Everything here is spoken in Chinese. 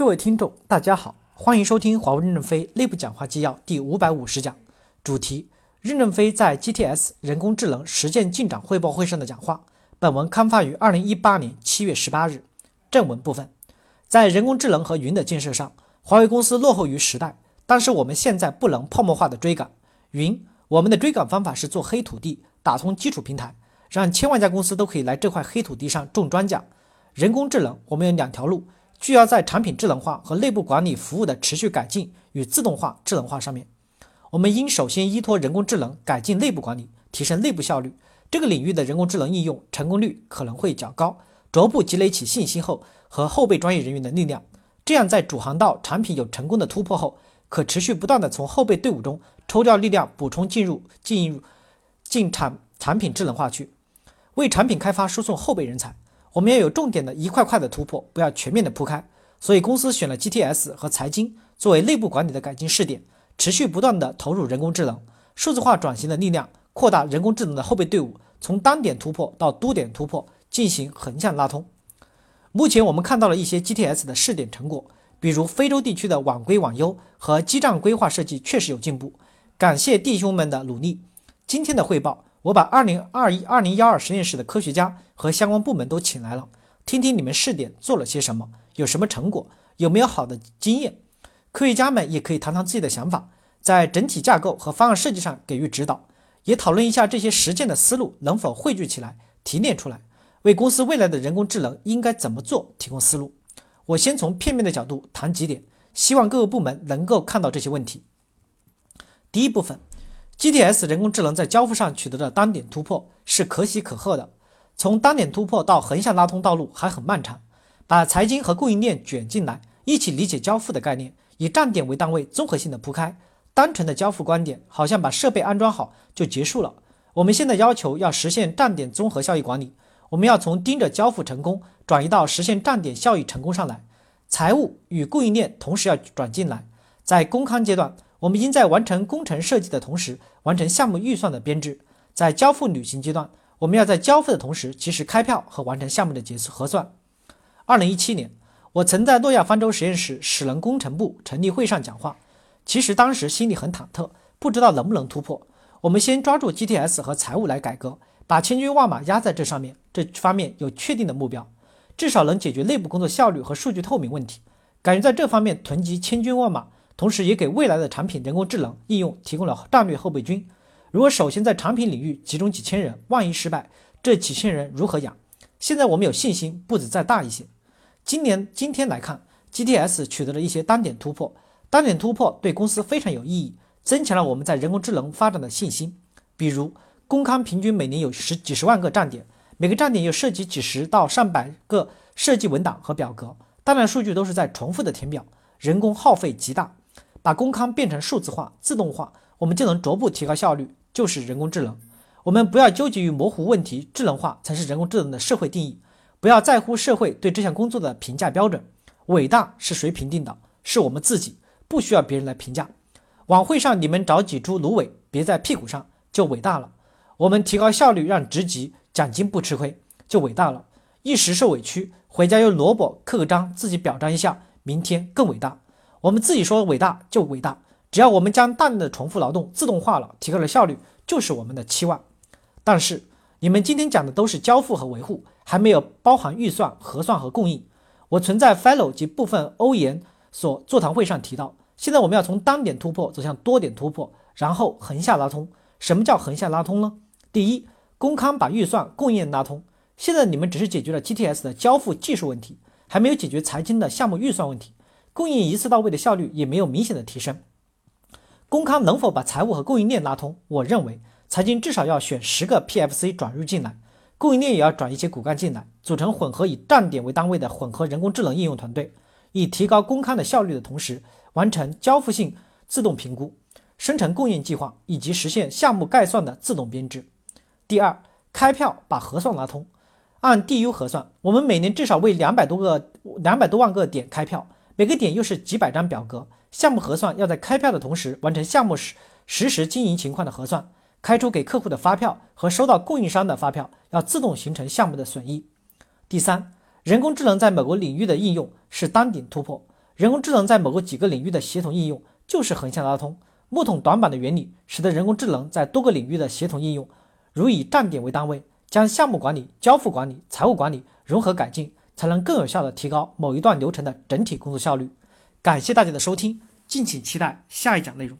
各位听众，大家好，欢迎收听华为任正非内部讲话纪要第五百五十讲，主题：任正非在 GTS 人工智能实践进展汇报会上的讲话。本文刊发于二零一八年七月十八日。正文部分，在人工智能和云的建设上，华为公司落后于时代，但是我们现在不能泡沫化的追赶云。我们的追赶方法是做黑土地，打通基础平台，让千万家公司都可以来这块黑土地上种庄稼。人工智能，我们有两条路。需要在产品智能化和内部管理服务的持续改进与自动化、智能化上面，我们应首先依托人工智能改进内部管理，提升内部效率。这个领域的人工智能应用成功率可能会较高，逐步积累起信息后和后备专业人员的力量，这样在主航道产品有成功的突破后，可持续不断的从后备队伍中抽调力量，补充进入进入进产产品智能化去，为产品开发输送后备人才。我们要有重点的一块块的突破，不要全面的铺开。所以公司选了 GTS 和财经作为内部管理的改进试点，持续不断的投入人工智能、数字化转型的力量，扩大人工智能的后备队伍，从单点突破到多点突破，进行横向拉通。目前我们看到了一些 GTS 的试点成果，比如非洲地区的网规网优和基站规划设计确实有进步，感谢弟兄们的努力。今天的汇报。我把二零二一、二零幺二实验室的科学家和相关部门都请来了，听听你们试点做了些什么，有什么成果，有没有好的经验。科学家们也可以谈谈自己的想法，在整体架构和方案设计上给予指导，也讨论一下这些实践的思路能否汇聚起来提炼出来，为公司未来的人工智能应该怎么做提供思路。我先从片面的角度谈几点，希望各个部门能够看到这些问题。第一部分。GTS 人工智能在交付上取得的单点突破是可喜可贺的，从单点突破到横向拉通道路还很漫长。把财经和供应链卷进来，一起理解交付的概念，以站点为单位，综合性的铺开。单纯的交付观点好像把设备安装好就结束了。我们现在要求要实现站点综合效益管理，我们要从盯着交付成功转移到实现站点效益成功上来。财务与供应链同时要转进来，在公康阶段。我们应在完成工程设计的同时，完成项目预算的编制。在交付履行阶段，我们要在交付的同时及时开票和完成项目的结核算。二零一七年，我曾在诺亚方舟实验室使能工程部成立会上讲话。其实当时心里很忐忑，不知道能不能突破。我们先抓住 GTS 和财务来改革，把千军万马压在这上面，这方面有确定的目标，至少能解决内部工作效率和数据透明问题。感觉在这方面囤积千军万马。同时，也给未来的产品人工智能应用提供了战略后备军。如果首先在产品领域集中几千人，万一失败，这几千人如何养？现在我们有信心步子再大一些。今年今天来看，GTS 取得了一些单点突破，单点突破对公司非常有意义，增强了我们在人工智能发展的信心。比如，工康平均每年有十几十万个站点，每个站点又涉及几十到上百个设计文档和表格，大量数据都是在重复的填表，人工耗费极大。把公康变成数字化、自动化，我们就能逐步提高效率，就是人工智能。我们不要纠结于模糊问题，智能化才是人工智能的社会定义。不要在乎社会对这项工作的评价标准。伟大是谁评定的？是我们自己，不需要别人来评价。晚会上你们找几株芦苇别在屁股上，就伟大了。我们提高效率，让职级奖金不吃亏，就伟大了。一时受委屈，回家用萝卜刻个章，自己表彰一下，明天更伟大。我们自己说伟大就伟大，只要我们将大量的重复劳动自动化了，提高了效率，就是我们的期望。但是你们今天讲的都是交付和维护，还没有包含预算、核算和供应。我曾在 Fellow 及部分欧研所座谈会上提到，现在我们要从单点突破走向多点突破，然后横下拉通。什么叫横下拉通呢？第一，工康把预算、供应拉通。现在你们只是解决了 GTS 的交付技术问题，还没有解决财经的项目预算问题。供应一次到位的效率也没有明显的提升。工康能否把财务和供应链拉通？我认为财经至少要选十个 PFC 转入进来，供应链也要转一些骨干进来，组成混合以站点为单位的混合人工智能应用团队，以提高工康的效率的同时，完成交付性自动评估、生成供应计划以及实现项目概算的自动编制。第二，开票把核算拉通，按 DU 核算，我们每年至少为两百多个、两百多万个点开票。每个点又是几百张表格，项目核算要在开票的同时完成项目实实时经营情况的核算，开出给客户的发票和收到供应商的发票要自动形成项目的损益。第三，人工智能在某个领域的应用是单点突破，人工智能在某个几个领域的协同应用就是横向拉通。木桶短板的原理使得人工智能在多个领域的协同应用，如以站点为单位，将项目管理、交付管理、财务管理融合改进，才能更有效的提高某一段流程的整体工作效率。感谢大家的收听，敬请期待下一讲内容。